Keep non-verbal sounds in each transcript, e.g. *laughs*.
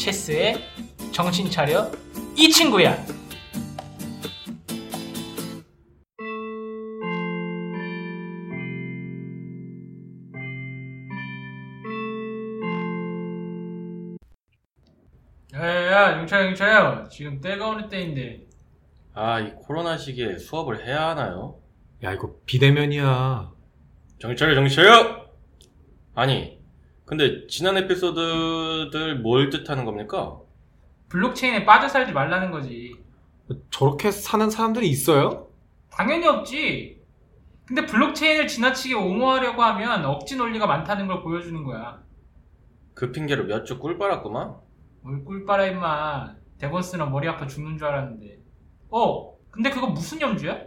체스의 정신 차려 이 친구야. 야야야 용차야 용차야 지금 때가 어느 때인데 아, 이 코로나 시기에 수업을 해야 하나요? 야, 이거 비대면이야. 정찰요, 정찰요! 아니, 근데 지난 에피소드들 뭘 뜻하는 겁니까? 블록체인에 빠져 살지 말라는 거지. 저렇게 사는 사람들이 있어요? 당연히 없지. 근데 블록체인을 지나치게 옹호하려고 하면 억지 논리가 많다는 걸 보여주는 거야. 그 핑계로 몇 주 꿀 빨았구만. 뭘 꿀빨아 임마. 데본스는 머리 아파 죽는 줄 알았는데. 어, 근데 그거 무슨 염주야?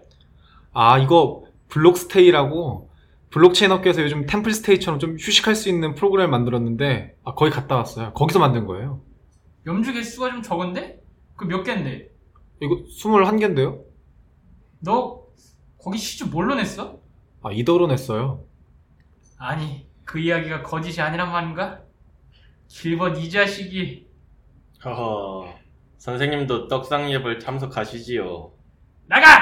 아, 이거 블록스테이라고 블록체인 업계에서 요즘 템플 스테이처럼 좀 휴식할 수 있는 프로그램을 만들었는데, 아, 거기 갔다 왔어요. 거기서 만든 거예요. 염주 개수가 좀 적은데? 그 몇 갠데? 이거 21개인데요? 너 거기 시주 뭘로 냈어? 아, 이더로 냈어요. 아니, 그 이야기가 거짓이 아니란 말인가? 길벗 이 자식이 허허, 선생님도 떡상 예불 참석하시지요. 나가! 나가!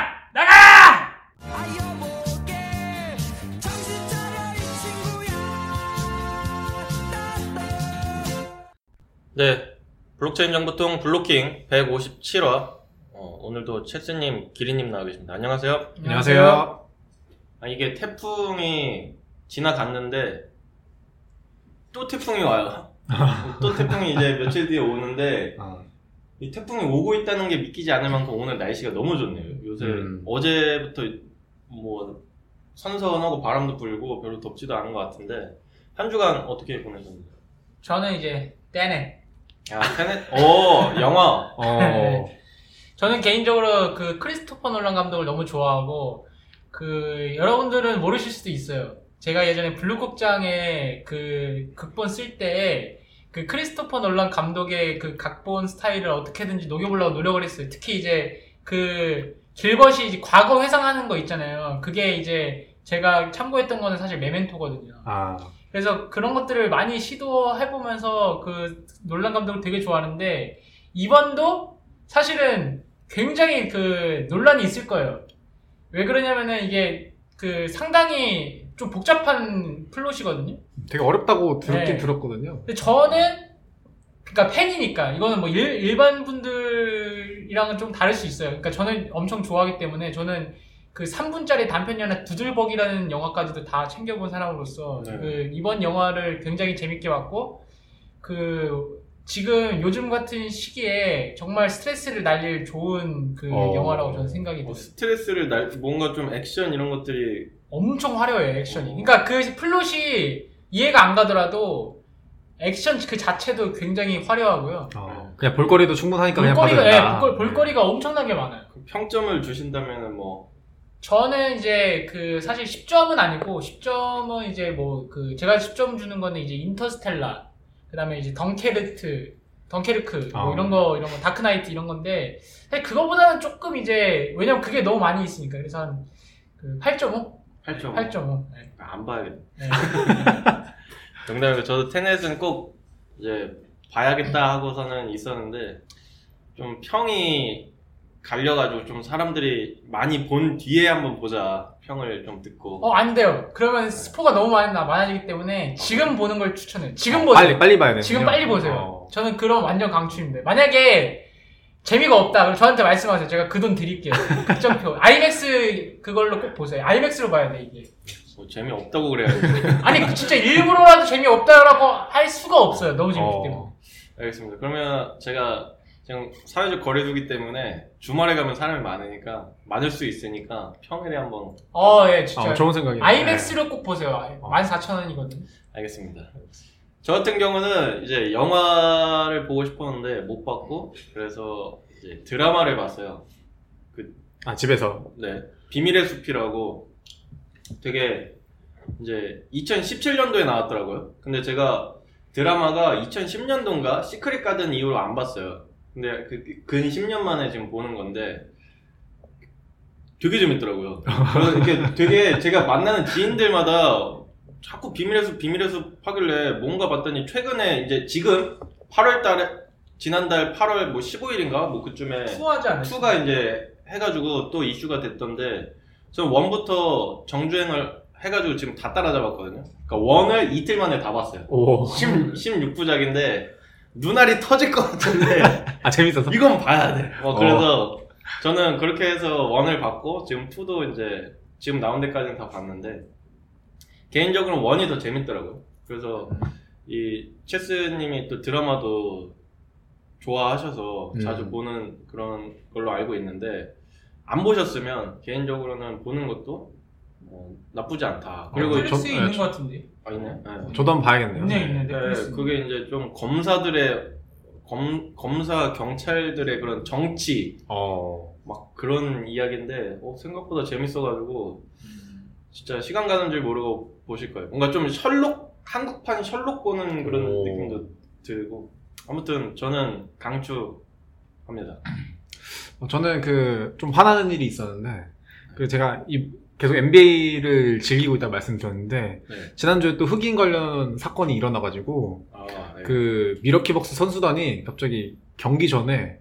블록체인 정보통 블로킹 157화. 어, 오늘도 체스님, 기리님 나와 계십니다. 안녕하세요. 안녕하세요. 아, 이게 태풍이 지나갔는데 또 태풍이 와요. 또 태풍이 이제 며칠 뒤에 오는데 아, 이 태풍이 오고 있다는 게 믿기지 않을 만큼 오늘 날씨가 너무 좋네요. 요새 음. 어제부터 뭐 선선하고 바람도 불고 별로 덥지도 않은 것 같은데 한 주간 어떻게 보내셨나요? 저는 이제 떼네. 아, 오, 영화. 어, 저는 개인적으로 그 크리스토퍼 놀란 감독을 너무 좋아하고 그 여러분들은 모르실 수도 있어요. 제가 예전에 블루극장에 그 극본 쓸 때 그 크리스토퍼 놀란 감독의 그 각본 스타일을 어떻게든지 녹여보려고 노력을 했어요. 특히 이제 그 길벗이 이제 과거 회상하는 거 있잖아요. 그게 이제 제가 참고했던 거는 사실 메멘토거든요. 아, 그래서 그런 것들을 많이 시도해보면서 그 놀란 감독을 되게 좋아하는데 이번도 사실은 굉장히 그 논란이 있을 거예요. 왜 그러냐면은 이게 그 상당히 좀 복잡한 플롯이거든요. 되게 어렵다고 들었긴 네. 들었거든요. 근데 저는 그러니까 팬이니까 이거는 뭐 일, 일반 분들이랑은 좀 다를 수 있어요. 그러니까 저는 엄청 좋아하기 때문에 저는 그 3분짜리 단편 영화 Doodlebug이라는 영화까지도 다 챙겨본 사람으로서 네. 그 이번 영화를 굉장히 재밌게 봤고 그 지금 요즘 같은 시기에 정말 스트레스를 날릴 좋은 그 어. 영화라고 저는 생각이 뭐 들어요. 스트레스를 날, 뭔가 좀 액션 이런 것들이 엄청 화려해요 액션이. 어. 그러니까 그 플롯이 이해가 안 가더라도 액션 그 자체도 굉장히 화려하고요. 어, 그냥 볼거리도 충분하니까 그냥 봐도 볼거리가 예, 된다. 볼거- 볼거리가 엄청나게 많아요. 그 평점을 주신다면은 뭐, 저는 이제 그 사실 10점은 아니고 10점은 이제 뭐 그 제가 10점 주는 거는 이제 인터스텔라 그다음에 이제 덩케르트 덩케르크 뭐 어. 이런 거 이런 거 다크나이트 이런 건데 사실 그거보다는 조금 이제 왜냐면 그게 너무 많이 있으니까 그래서 한 그 8.5 8점. 8.5 네. 안 봐야겠다. 네. *laughs* 농담이고 저도 테넷은 꼭 이제 봐야겠다 하고서는 있었는데 좀 평이 갈려가지고 좀 사람들이 많이 본 뒤에 한번 보자 평을 좀 듣고 어, 안 돼요. 그러면 스포가 너무 나, 많아지기 때문에 지금 보는 걸 추천해요. 지금 어, 보세요. 빨리 빨리 봐야 돼. 지금 빨리 보세요. 저는 그런 완전 강추입니다. 만약에 재미가 없다, 그럼 저한테 말씀하세요. 제가 그 돈 드릴게요. 극점표. *laughs* 아이맥스 그걸로 꼭 보세요. 아이맥스로 봐야 돼, 이게. 뭐 재미없다고 그래야지 *laughs* 아니, 그 진짜 일부러라도 재미없다라고 할 수가 없어요. 너무 재밌기 때문에. 어, 알겠습니다 그러면 제가 지금 사회적 거리두기 때문에 주말에 가면 사람이 많으니까 많을 수 있으니까 평일에 한번 어, 예, 진짜. 어, 좋은 생각이에요. 아이맥스로 꼭 보세요. 어. 14,000원이거든요. 알겠습니다. 저 같은 경우는 이제 영화를 보고 싶었는데 못 봤고 그래서 이제 드라마를 봤어요. 아 집에서 네, 비밀의 숲이라고 되게 이제 2017년도에 나왔더라고요. 근데 제가 드라마가 2010년도인가 시크릿 가든 이후로 안 봤어요. 근데 그, 근 10년 만에 지금 보는 건데 되게 재밌더라고요. 이렇게 되게 제가 만나는 지인들마다 자꾸 비밀의 숲, 비밀의 숲 하길래 뭔가 봤더니 최근에 이제 지금 8월 달에 지난달 8월 뭐 15일인가 뭐 그쯤에 투하지? 2가 이제 해가지고 또 이슈가 됐던데 저 원부터 정주행을 해가지고 지금 다 따라잡았거든요. 그러니까 원을 이틀 만에 다 봤어요. 오. 10, 16부작인데 눈알이 터질 것 같은데 *laughs* 아 재밌어서. 이건 봐야 돼. 뭐 그래서 저는 그렇게 해서 원을 봤고 지금 2도 이제 지금 나온 데까지는 다 봤는데 개인적으로 원이 더 재밌더라고요. 그래서 이 체스님이 또 드라마도 좋아하셔서 음. 자주 보는 그런 걸로 알고 있는데 안 보셨으면 개인적으로는 보는 것도 뭐 나쁘지 않다. 그리고 저- 넷플릭스에 저- 있는 저- 것 같은데. 아 있네. 네. 저도 한번 봐야겠네요. 있네 있네 네, 넷플릭스. 그게 이제 좀 검사들의 검, 검사 경찰들의 그런 정치 어. 막 그런 이야기인데 어, 생각보다 재밌어가지고 진짜 시간 가는 줄 모르고 보실 거예요. 뭔가 좀 셜록 한국판 셜록 보는 그런 오. 느낌도 들고 아무튼 저는 강추합니다. 어, 저는 그 좀 화나는 일이 있었는데 그 제가 이 계속 NBA를 즐기고 있다 고 말씀드렸는데 네. 지난주에 또 흑인 관련 사건이 일어나가지고 아, 네. 그 미러키벅스 선수단이 갑자기 경기 전에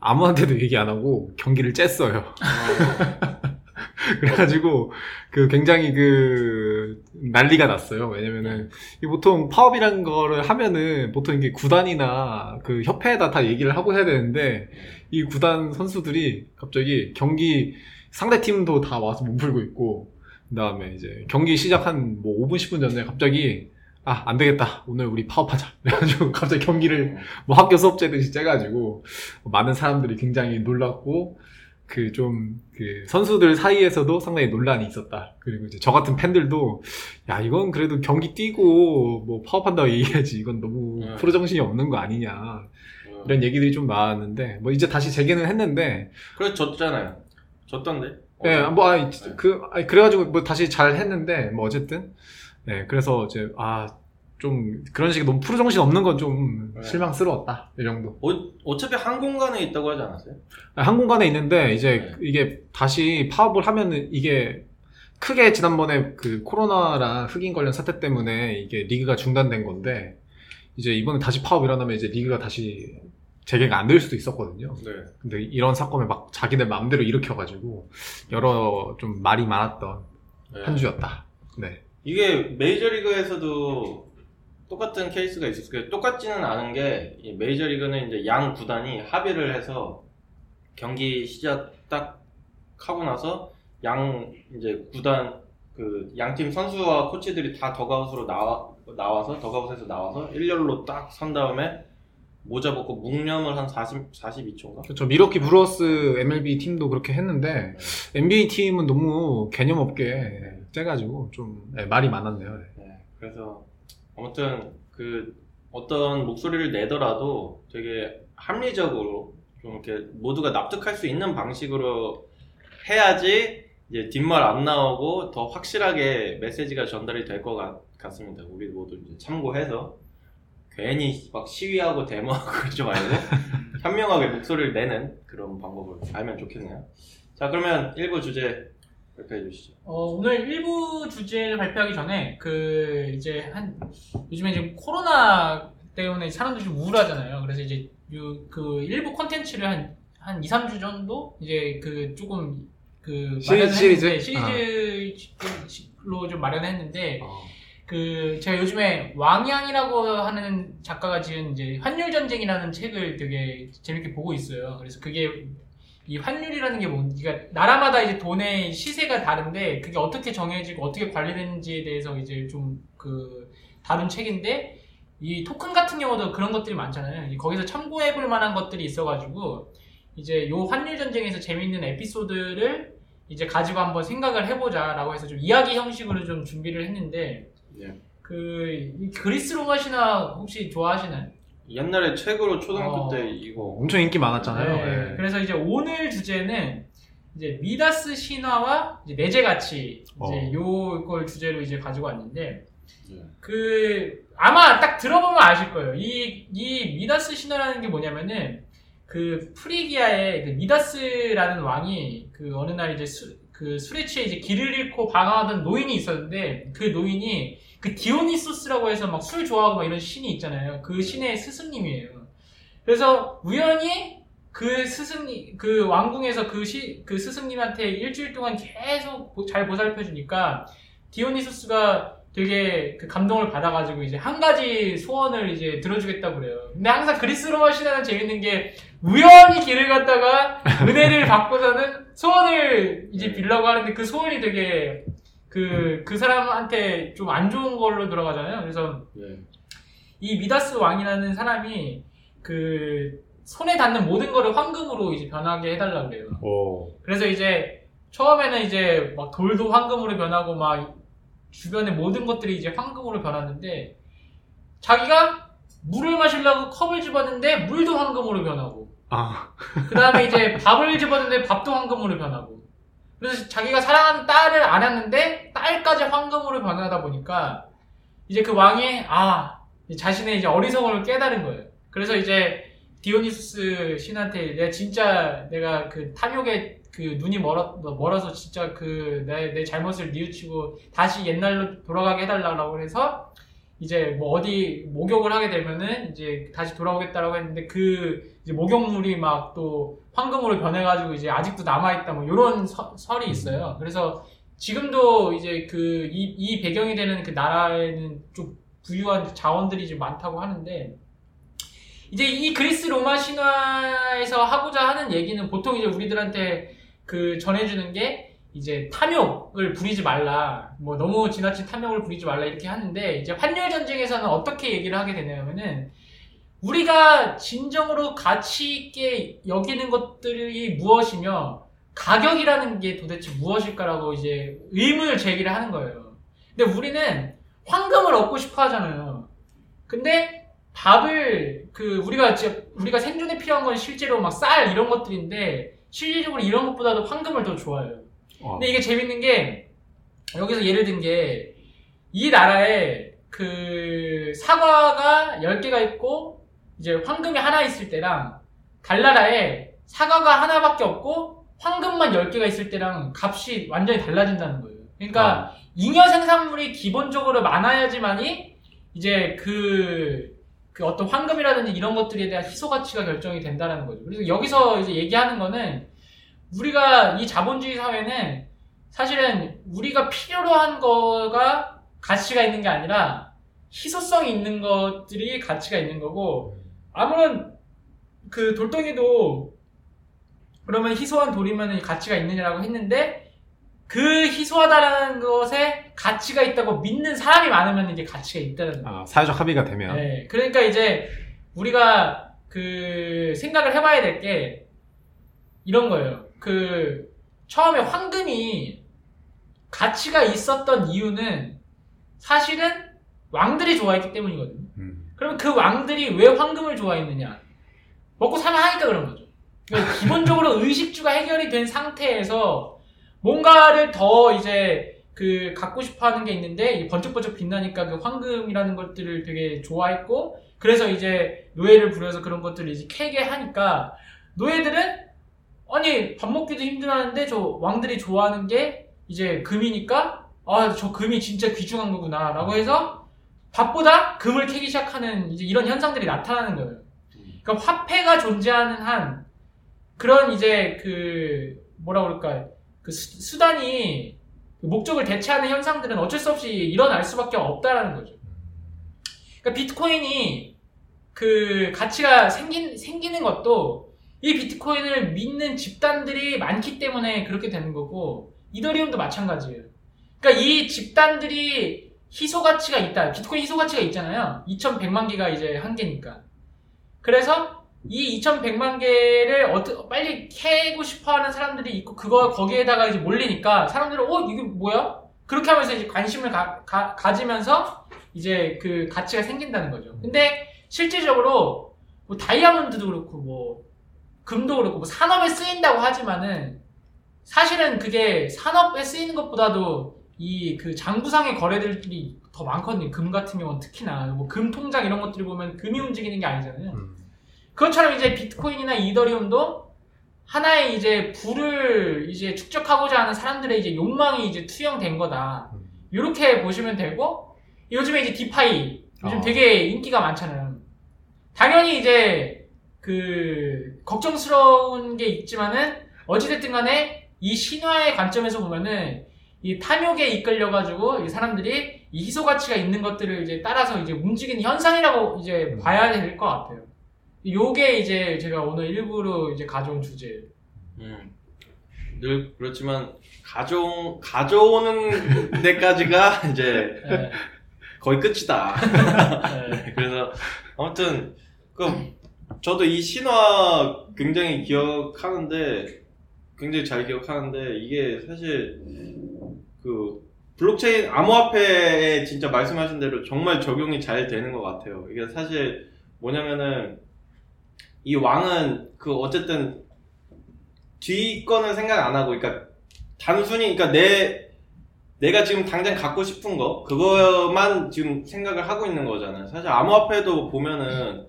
아무한테도 얘기 안 하고 경기를 쬐어요. 아, *laughs* 그래가지고 그 굉장히 그 난리가 났어요. 왜냐면은 이 보통 파업이라는 거를 하면은 보통 이게 구단이나 그 협회에다 다 얘기를 하고 해야 되는데 이 구단 선수들이 갑자기 경기 상대 팀도 다 와서 몸 풀고 있고 그다음에 이제 경기 시작 한 뭐 5분 10분 전에 갑자기 아 안 되겠다 오늘 우리 파업하자 *laughs* 그래가지고 갑자기 경기를 뭐 학교 수업 째듯이 째가지고 많은 사람들이 굉장히 놀랐고 그좀그 선수들 사이에서도 상당히 논란이 있었다. 그리고 이제 저 같은 팬들도 야 이건 그래도 경기 뛰고 뭐 파업한다고 얘기해야지 이건 너무 네. 프로 정신이 없는 거 아니냐 어. 이런 얘기들이 좀 나왔는데 뭐 이제 다시 재개는 했는데 그래서 졌잖아요. 졌던데. 예, 어제. 뭐, 아니, 네. 그, 아니, 그래가지고 뭐 다시 잘 했는데, 뭐 어쨌든. 네, 그래서 이제, 아, 좀, 그런 식의 너무 프로 정신 없는 건좀 네. 실망스러웠다. 이 정도. 어, 어차피 한 공간에 있다고 하지 않았어요? 한 공간에 있는데, 이제 네. 이게 다시 파업을 하면은 이게 크게 지난번에 그 코로나랑 흑인 관련 사태 때문에 이게 리그가 중단된 건데, 이제 이번에 다시 파업 일어나면 이제 리그가 다시 재개가 안 될 수도 있었거든요. 네. 근데 이런 사건을 막 자기들 마음대로 일으켜가지고, 여러 좀 말이 많았던 네. 한 주였다. 네. 이게 메이저리그에서도 똑같은 케이스가 있었을 거예요. 똑같지는 않은 게 이 메이저리그는 이제 양 구단이 합의를 해서 경기 시작 딱 하고 나서 양 이제 구단 그 양 팀 선수와 코치들이 다 더그아웃으로 나와 나와서 더그아웃에서 나와서 일렬로 딱 선 다음에 모자 벗고 묵념을 한 40, 42초인가? 그렇죠. 밀워키 브루어스 MLB 팀도 그렇게 했는데 NBA 팀은 너무 개념 없게 째가지고 좀 네, 말이 많았네요. 네. 네, 그래서 아무튼 그 어떤 목소리를 내더라도 되게 합리적으로 좀 이렇게 모두가 납득할 수 있는 방식으로 해야지 이제 뒷말 안 나오고 더 확실하게 메시지가 전달이 될 것 같습니다. 우리 모두 이제 참고해서 괜히 막 시위하고 데모하고 *laughs* 그러지 말고 *laughs* 현명하게 목소리를 내는 그런 방법을 알면 좋겠네요. 자 그러면 1부 주제 발표해 주시죠. 어, 오늘 일부 주제를 발표하기 전에 그 이제 한 요즘에 지금 코로나 때문에 사람들이 좀 우울하잖아요. 그래서 이제 요, 그 일부 콘텐츠를 한, 한 2, 3주 정도 이제 그 조금 그 시리즈? 시리즈? 시리즈로 좀 마련했는데 어, 그 제가 요즘에 왕양이라고 하는 작가가 지은 이제 환율 전쟁이라는 책을 되게 재밌게 보고 있어요. 그래서 그게 이 환율이라는 게 뭔지, 그러니까 나라마다 이제 돈의 시세가 다른데 그게 어떻게 정해지고 어떻게 관리되는지에 대해서 이제 좀 그 다룬 책인데 이 토큰 같은 경우도 그런 것들이 많잖아요. 이 거기서 참고해 볼 만한 것들이 있어가지고 이제 요 환율 전쟁에서 재밌는 에피소드를 이제 가지고 한번 생각을 해보자라고 해서 좀 이야기 형식으로 좀 준비를 했는데 네. 그이 그리스 로마 신화 혹시 좋아하시나요? 옛날에 책으로 초등학교 어. 때 이거 엄청 인기 많았잖아요. 네. 네. 그래서 이제 오늘 주제는 이제 미다스 신화와 이제 내재 가치 이제 어. 요걸 주제로 이제 가지고 왔는데 네. 그 아마 딱 들어보면 아실 거예요. 이 이 미다스 신화라는 게 뭐냐면은 그 프리기아의 그 미다스라는 왕이 그 어느 날 이제 수, 그 술에 취해 이제 길을 잃고 방황하던 노인이 있었는데 그 노인이 그 디오니소스라고 해서 막 술 좋아하고 막 이런 신이 있잖아요. 그 신의 스승님이에요. 그래서 우연히 그 스승님, 그 왕궁에서 그 시, 그 스승님한테 일주일 동안 계속 보- 잘 보살펴 주니까 디오니소스가 되게 그 감동을 받아가지고 이제 한 가지 소원을 이제 들어주겠다고 그래요. 근데 항상 그리스 로마 신화는 재밌는 게 우연히 길을 갔다가 은혜를 *laughs* 받고서는 소원을 이제 빌려고 하는데 그 소원이 되게 그, 그 사람한테 좀 안 좋은 걸로 들어가잖아요. 그래서 네. 이 미다스 왕이라는 사람이 그 손에 닿는 모든 거를 황금으로 이제 변하게 해달라고 그래요. 오. 그래서 이제 처음에는 이제 막 돌도 황금으로 변하고 막 주변의 모든 것들이 이제 황금으로 변하는데 자기가 물을 마시려고 컵을 집었는데 물도 황금으로 변하고 아. 그 다음에 이제 밥을 집었는데 밥도 황금으로 변하고 그래서 자기가 사랑하는 딸을 안았는데 딸까지 황금으로 변하다 보니까 이제 그 왕이 아 자신의 이제 어리석음을 깨달은 거예요. 그래서 이제 디오니소스 신한테 내가 진짜 내가 그 탐욕에 그 눈이 멀어, 멀어서 진짜 그 내 내 잘못을 뉘우치고 다시 옛날로 돌아가게 해달라고 해서 이제 뭐 어디 목욕을 하게 되면은 이제 다시 돌아오겠다라고 했는데 그 이제 목욕물이 막 또 황금으로 변해가지고 이제 아직도 남아있다 뭐 이런 설이 있어요. 그래서 지금도 이제 그 이 이 배경이 되는 그 나라에는 좀 부유한 자원들이 좀 많다고 하는데 이제 이 그리스 로마 신화에서 하고자 하는 얘기는 보통 이제 우리들한테 그 전해주는 게 이제 탐욕을 부리지 말라 뭐 너무 지나친 탐욕을 부리지 말라 이렇게 하는데 이제 환율 전쟁에서는 어떻게 얘기를 하게 되냐면은 우리가 진정으로 가치 있게 여기는 것들이 무엇이며 가격이라는 게 도대체 무엇일까라고 이제 의문을 제기를 하는 거예요. 근데 우리는 황금을 얻고 싶어 하잖아요. 근데 밥을 그 우리가 우리가 생존에 필요한 건 실제로 막 쌀 이런 것들인데 실질적으로 이런 것보다도 황금을 더 좋아해요. 어. 근데 이게 재밌는 게 여기서 예를 든 게 이 나라에 그 사과가 10개가 있고 이제 황금이 하나 있을 때랑 달나라에 사과가 하나밖에 없고 황금만 10개가 있을 때랑 값이 완전히 달라진다는 거예요. 그러니까 잉여 생산물이 기본적으로 많아야지만이 이제 그, 그 어떤 황금이라든지 이런 것들에 대한 희소 가치가 결정이 된다는 거죠. 그래서 여기서 이제 얘기하는 거는 우리가 이 자본주의 사회는 사실은 우리가 필요로 한 거가 가치가 있는 게 아니라 희소성이 있는 것들이 가치가 있는 거고 아무런 그 돌덩이도 그러면 희소한 돌이면 가치가 있느냐라고 했는데 그 희소하다라는 것에 가치가 있다고 믿는 사람이 많으면 이제 가치가 있다는 거예요. 아, 사회적 합의가 되면. 네, 그러니까 이제 우리가 그 생각을 해봐야 될 게 이런 거예요. 그 처음에 황금이 가치가 있었던 이유는 사실은 왕들이 좋아했기 때문이거든요. 음. 그러면 그 왕들이 왜 황금을 좋아했느냐? 먹고 살만 하니까 그런 거죠. 그러니까 기본적으로 *laughs* 의식주가 해결이 된 상태에서 뭔가를 더 이제 그 갖고 싶어 하는 게 있는데 이 번쩍번쩍 빛나니까 그 황금이라는 것들을 되게 좋아했고 그래서 이제 노예를 부려서 그런 것들을 이제 캐게 하니까 노예들은 아니 밥 먹기도 힘들어하는데 저 왕들이 좋아하는 게 이제 금이니까 아 저 금이 진짜 귀중한 거구나 라고 해서 밥보다 금을 캐기 시작하는 이제 이런 현상들이 나타나는 거예요. 그러니까 화폐가 존재하는 한 그런 이제 그 뭐라 그럴까 그 수, 수단이 그 목적을 대체하는 현상들은 어쩔 수 없이 일어날 수밖에 없다라는 거죠. 그러니까 비트코인이 그 가치가 생긴 생기는 것도 이 비트코인을 믿는 집단들이 많기 때문에 그렇게 되는 거고 이더리움도 마찬가지예요. 그러니까 이 집단들이 희소 가치가 있다. 비트코인 희소 가치가 있잖아요. 2,100만 개가 이제 한 개니까. 그래서 이 2,100만 개를 어떻게 빨리 캐고 싶어하는 사람들이 있고 그거 거기에다가 이제 몰리니까 사람들은 어 이게 뭐야? 그렇게 하면서 이제 관심을 가, 지면서 이제 그 가치가 생긴다는 거죠. 근데 실질적으로 뭐 다이아몬드도 그렇고 뭐 금도 그렇고 뭐 산업에 쓰인다고 하지만은 사실은 그게 산업에 쓰이는 것보다도 이 그 장부상의 거래들이 더 많거든요. 금 같은 경우는 특히나 뭐 금 통장 이런 것들을 보면 금이 움직이는 게 아니잖아요. 음. 그것처럼 이제 비트코인이나 이더리움도 하나의 이제 부를 이제 축적하고자 하는 사람들의 이제 욕망이 이제 투영된 거다. 음. 이렇게 보시면 되고 요즘에 이제 디파이 요즘 어. 되게 인기가 많잖아요. 당연히 이제 그 걱정스러운 게 있지만은 어찌됐든 간에 이 신화의 관점에서 보면은 이 탐욕에 이끌려가지고 이 사람들이 이 희소 가치가 있는 것들을 이제 따라서 이제 움직이는 현상이라고 이제 봐야 될 것 같아요. 요게 이제 제가 오늘 일부러 이제 가져온 주제예요. 음. 늘 그렇지만 가져 가져오는 *laughs* 데까지가 이제 네. 거의 끝이다. *laughs* 네. 그래서 아무튼 그 저도 이 신화 굉장히 기억하는데 굉장히 잘 기억하는데 이게 사실 그 블록체인 암호화폐에 진짜 말씀하신 대로 정말 적용이 잘 되는 것 같아요. 이게 사실 뭐냐면은 이 왕은 그 어쨌든 뒤 거는 생각 안 하고 그러니까 단순히 그러니까 내 내가 지금 당장 갖고 싶은 거 그거만 지금 생각을 하고 있는 거잖아요. 사실 암호화폐도 보면은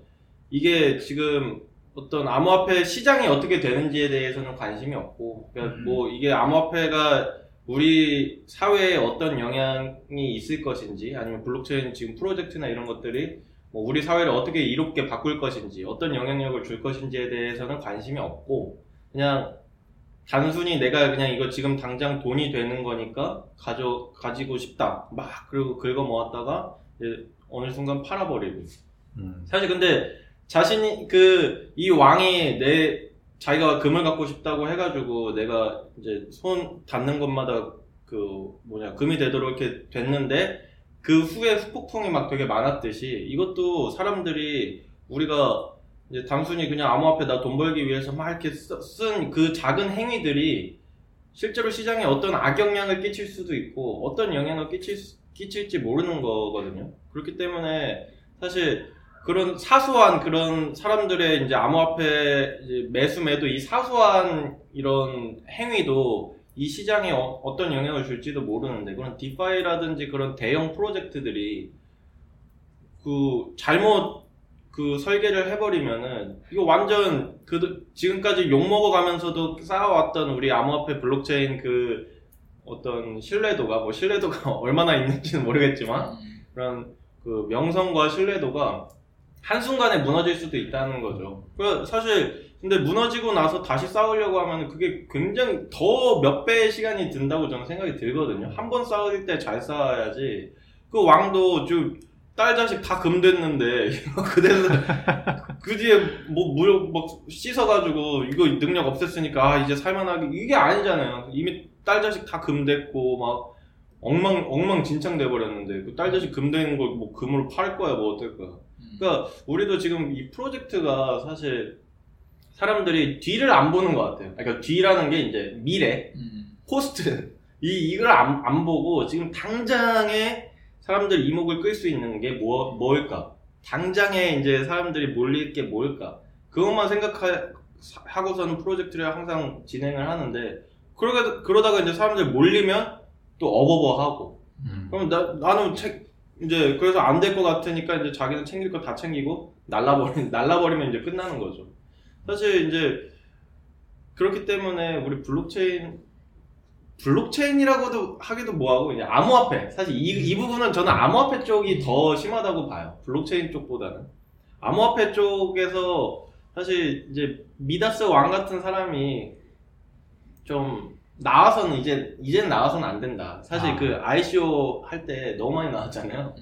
이게 지금 어떤 암호화폐 시장이 어떻게 되는지에 대해서는 관심이 없고 그러니까 음. 뭐 이게 암호화폐가 우리 사회에 어떤 영향이 있을 것인지 아니면 블록체인 지금 프로젝트나 이런 것들이 뭐 우리 사회를 어떻게 이롭게 바꿀 것인지 어떤 영향력을 줄 것인지에 대해서는 관심이 없고 그냥 단순히 내가 그냥 이거 지금 당장 돈이 되는 거니까 가져 가지고 싶다 막 그리고 긁어 모았다가 어느 순간 팔아버리고 음. 사실 근데 자신이 그 이 왕이 내 자기가 금을 갖고 싶다고 해가지고 내가 이제 손 닿는 것마다 그 뭐냐 금이 되도록 이렇게 됐는데 그 후에 후폭풍이 막 되게 많았듯이 이것도 사람들이 우리가 이제 단순히 그냥 암호화폐 나돈 벌기 위해서 막 이렇게 쓴 그 작은 행위들이 실제로 시장에 어떤 악영향을 끼칠 수도 있고 어떤 영향을 끼칠, 수- 끼칠지 모르는 거거든요. 그렇기 때문에 사실 그런 사소한 그런 사람들의 이제 암호화폐 이제 매수 매도 이 사소한 이런 행위도 이 시장에 어, 떤 영향을 줄지도 모르는데 그런 디파이라든지 그런 대형 프로젝트들이 그 잘못 그 설계를 해버리면은 이거 완전 그 지금까지 욕 먹어가면서도 쌓아왔던 우리 암호화폐 블록체인 그 어떤 신뢰도가 뭐 신뢰도가 *laughs* 얼마나 있는지는 모르겠지만 그런 그 명성과 신뢰도가 한순간에 무너질 수도 있다는 거죠. 그 사실 근데 무너지고 나서 다시 싸우려고 하면 그게 굉장히 더 몇 배의 시간이 든다고 저는 생각이 들거든요. 한 번 싸울 때 잘 싸워야지. 그 왕도 좀 딸 자식 다 금됐는데 *laughs* 그대로 그 뒤에 뭐 무력 막 씻어가지고 이거 능력 없앴으니까 아 이제 살만하게 이게 아니잖아요. 이미 딸 자식 다 금됐고 막 엉망 엉망 진창 돼 버렸는데 그 딸 자식 금된 걸뭐 금으로 팔 거야 뭐 어떨 거야. 그러니까 우리도 지금 이 프로젝트가 사실 사람들이 뒤를 안 보는 것 같아요. 그러니까 뒤라는 게 이제 미래, 포스트 이 이걸 안, 안 보고 지금 당장에 사람들 이목을 끌 수 있는 게 뭐, 뭘까? 당장에 이제 사람들이 몰릴 게 뭘까? 그것만 생각하고서는 프로젝트를 항상 진행을 하는데 그러다 그러다가 이제 사람들 몰리면 또 어버버하고 음. 그럼 나, 나는 책, 이제, 그래서 안 될 것 같으니까 이제 자기는 챙길 거 다 챙기고, 날라버리, *laughs* 날라버리면 이제 끝나는 거죠. 사실 이제, 그렇기 때문에 우리 블록체인, 블록체인이라고도 하기도 뭐하고, 이제 암호화폐. 사실 이, 이 부분은 저는 암호화폐 쪽이 더 심하다고 봐요. 블록체인 쪽보다는. 암호화폐 쪽에서 사실 이제 미다스 왕 같은 사람이 좀 나와서는 이제 이제는 나와서는 안 된다. 사실 아. 그 ICO 할 때 너무 많이 나왔잖아요.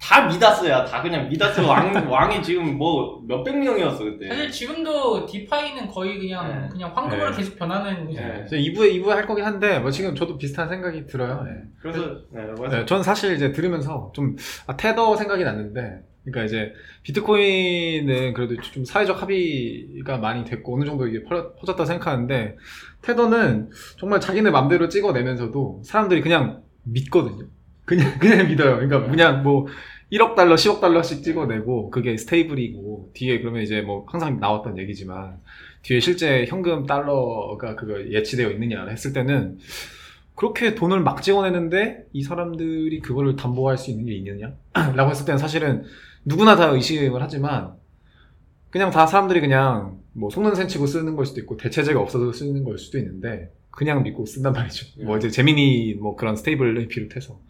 다 미다스야. 다 그냥 미다스 왕 *laughs* 왕이 지금 뭐 몇백 명이었어 그때. 사실 지금도 디파이는 거의 그냥 네. 그냥 황금으로 네. 계속 변하는 네. 2부에 2부에 할 거긴 한데 뭐 지금 저도 비슷한 생각이 들어요. 예. 그래서 네, 맞아요. 네, 전 사실 이제 들으면서 좀 아, 테더 생각이 났는데, 그러니까 이제 비트코인은 그래도 좀 사회적 합의가 많이 됐고 어느 정도 이게 퍼- 퍼졌다 생각하는데 테더는 정말 자기네 맘대로 찍어내면서도 사람들이 그냥 믿거든요. 그냥 *laughs* 그냥 믿어요. 그러니까 그냥 뭐 1억 달러, 10억 달러씩 찍어내고 그게 stable이고 뒤에 그러면 이제 뭐 항상 나왔던 얘기지만 뒤에 실제 현금 달러가 그거 예치되어 있느냐 했을 때는 그렇게 돈을 막 찍어내는데 이 사람들이 그거를 담보할 수 있는 게 있느냐? *clears throat* 라고 했을 때는 사실은 누구나 다 의심을 하지만 그냥 다 사람들이 그냥 뭐 속는 셈 치고 쓰는 걸 수도 있고 대체제가 없어서 쓰는 걸 수도 있는데 그냥 믿고 쓴단 말이죠. 뭐 이제 Gemini 뭐 그런 stable을 비롯해서.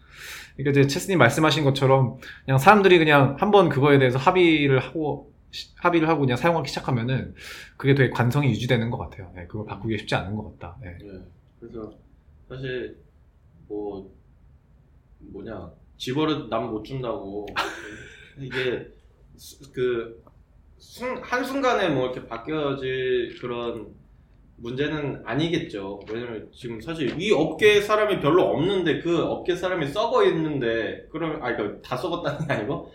그러니까 이제 체스님 말씀하신 것처럼 그냥 사람들이 그냥 한번 그거에 대해서 합의를 하고 시- 합의를 하고 그냥 사용하기 시작하면은 그게 되게 관성이 유지되는 것 같아요. 네, 그걸 바꾸기 쉽지 않은 것 같다. 네. 네. 그래서 사실 뭐 뭐냐 집어를 남못 준다고 *laughs* 이게 수- 그 순, 한순간에 뭐 이렇게 바뀌어질 그런 문제는 아니겠죠. 왜냐면 지금 사실 이 업계 사람이 별로 없는데 그 업계 사람이 썩어 있는데 그럼 아 그러니까 다 썩었다는 게 아니고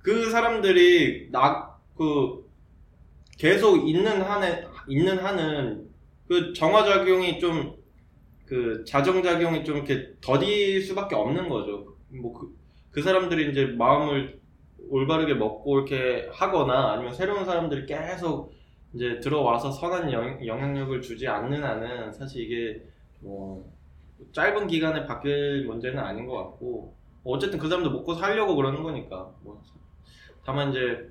그 사람들이 나 그 계속 있는 한에 있는 한은 그 정화 작용이 좀 그 자정 작용이 좀 이렇게 더딜 수밖에 없는 거죠. 뭐그그 사람들이 이제 마음을 올바르게 먹고 이렇게 하거나 아니면 새로운 사람들이 계속 이제 들어와서 선한 영, 영향력을 주지 않는 한은 사실 이게 뭐 짧은 기간에 바뀔 문제는 아닌 것 같고 어쨌든 그 사람도 먹고 살려고 그러는 거니까 뭐 다만 이제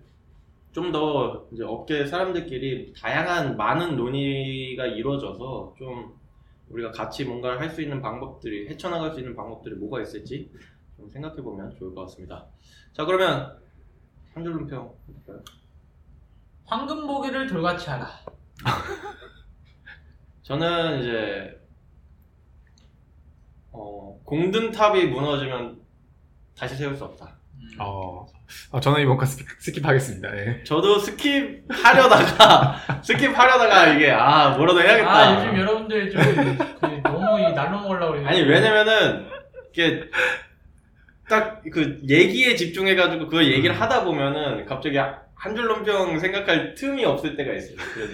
좀 더 이제 업계 사람들끼리 다양한 많은 논의가 이루어져서 좀 우리가 같이 뭔가를 할 수 있는 방법들이 헤쳐나갈 수 있는 방법들이 뭐가 있을지 좀 생각해 보면 좋을 것 같습니다. 자 그러면 한 줄 논평 해볼까요? 황금 보기를 돌같이 하라. *laughs* 저는 이제 어, 공든탑이 무너지면 다시 세울 수 없다. 어, 어, 저는 이번 거 skip, skip하겠습니다. 예. 저도 skip하려다가 skip하려다가 *laughs* 이게 아 뭐라도 해야겠다. 아 요즘 여러분들 좀 그, 너무 이 날로 먹으려고 그러는데 아니 왜냐면은 이게 딱 그 얘기에 집중해가지고 그 얘기를 하다 보면은 갑자기 한 줄 논평 생각할 틈이 없을 때가 있어요. 그래서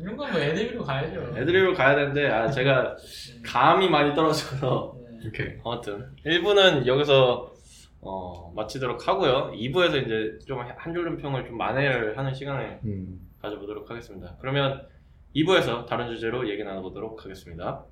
이런 건 뭐 애드립으로 가야죠. 애드립으로 가야 되는데 아 제가 감이 많이 떨어져서 네. 이렇게. 아무튼 1부는 여기서 어, 마치도록 하고요. 2부에서 이제 좀 한 줄 논평을 좀 만회를 하는 시간을 음. 가져보도록 하겠습니다. 그러면 2부에서 다른 주제로 얘기 나눠보도록 하겠습니다.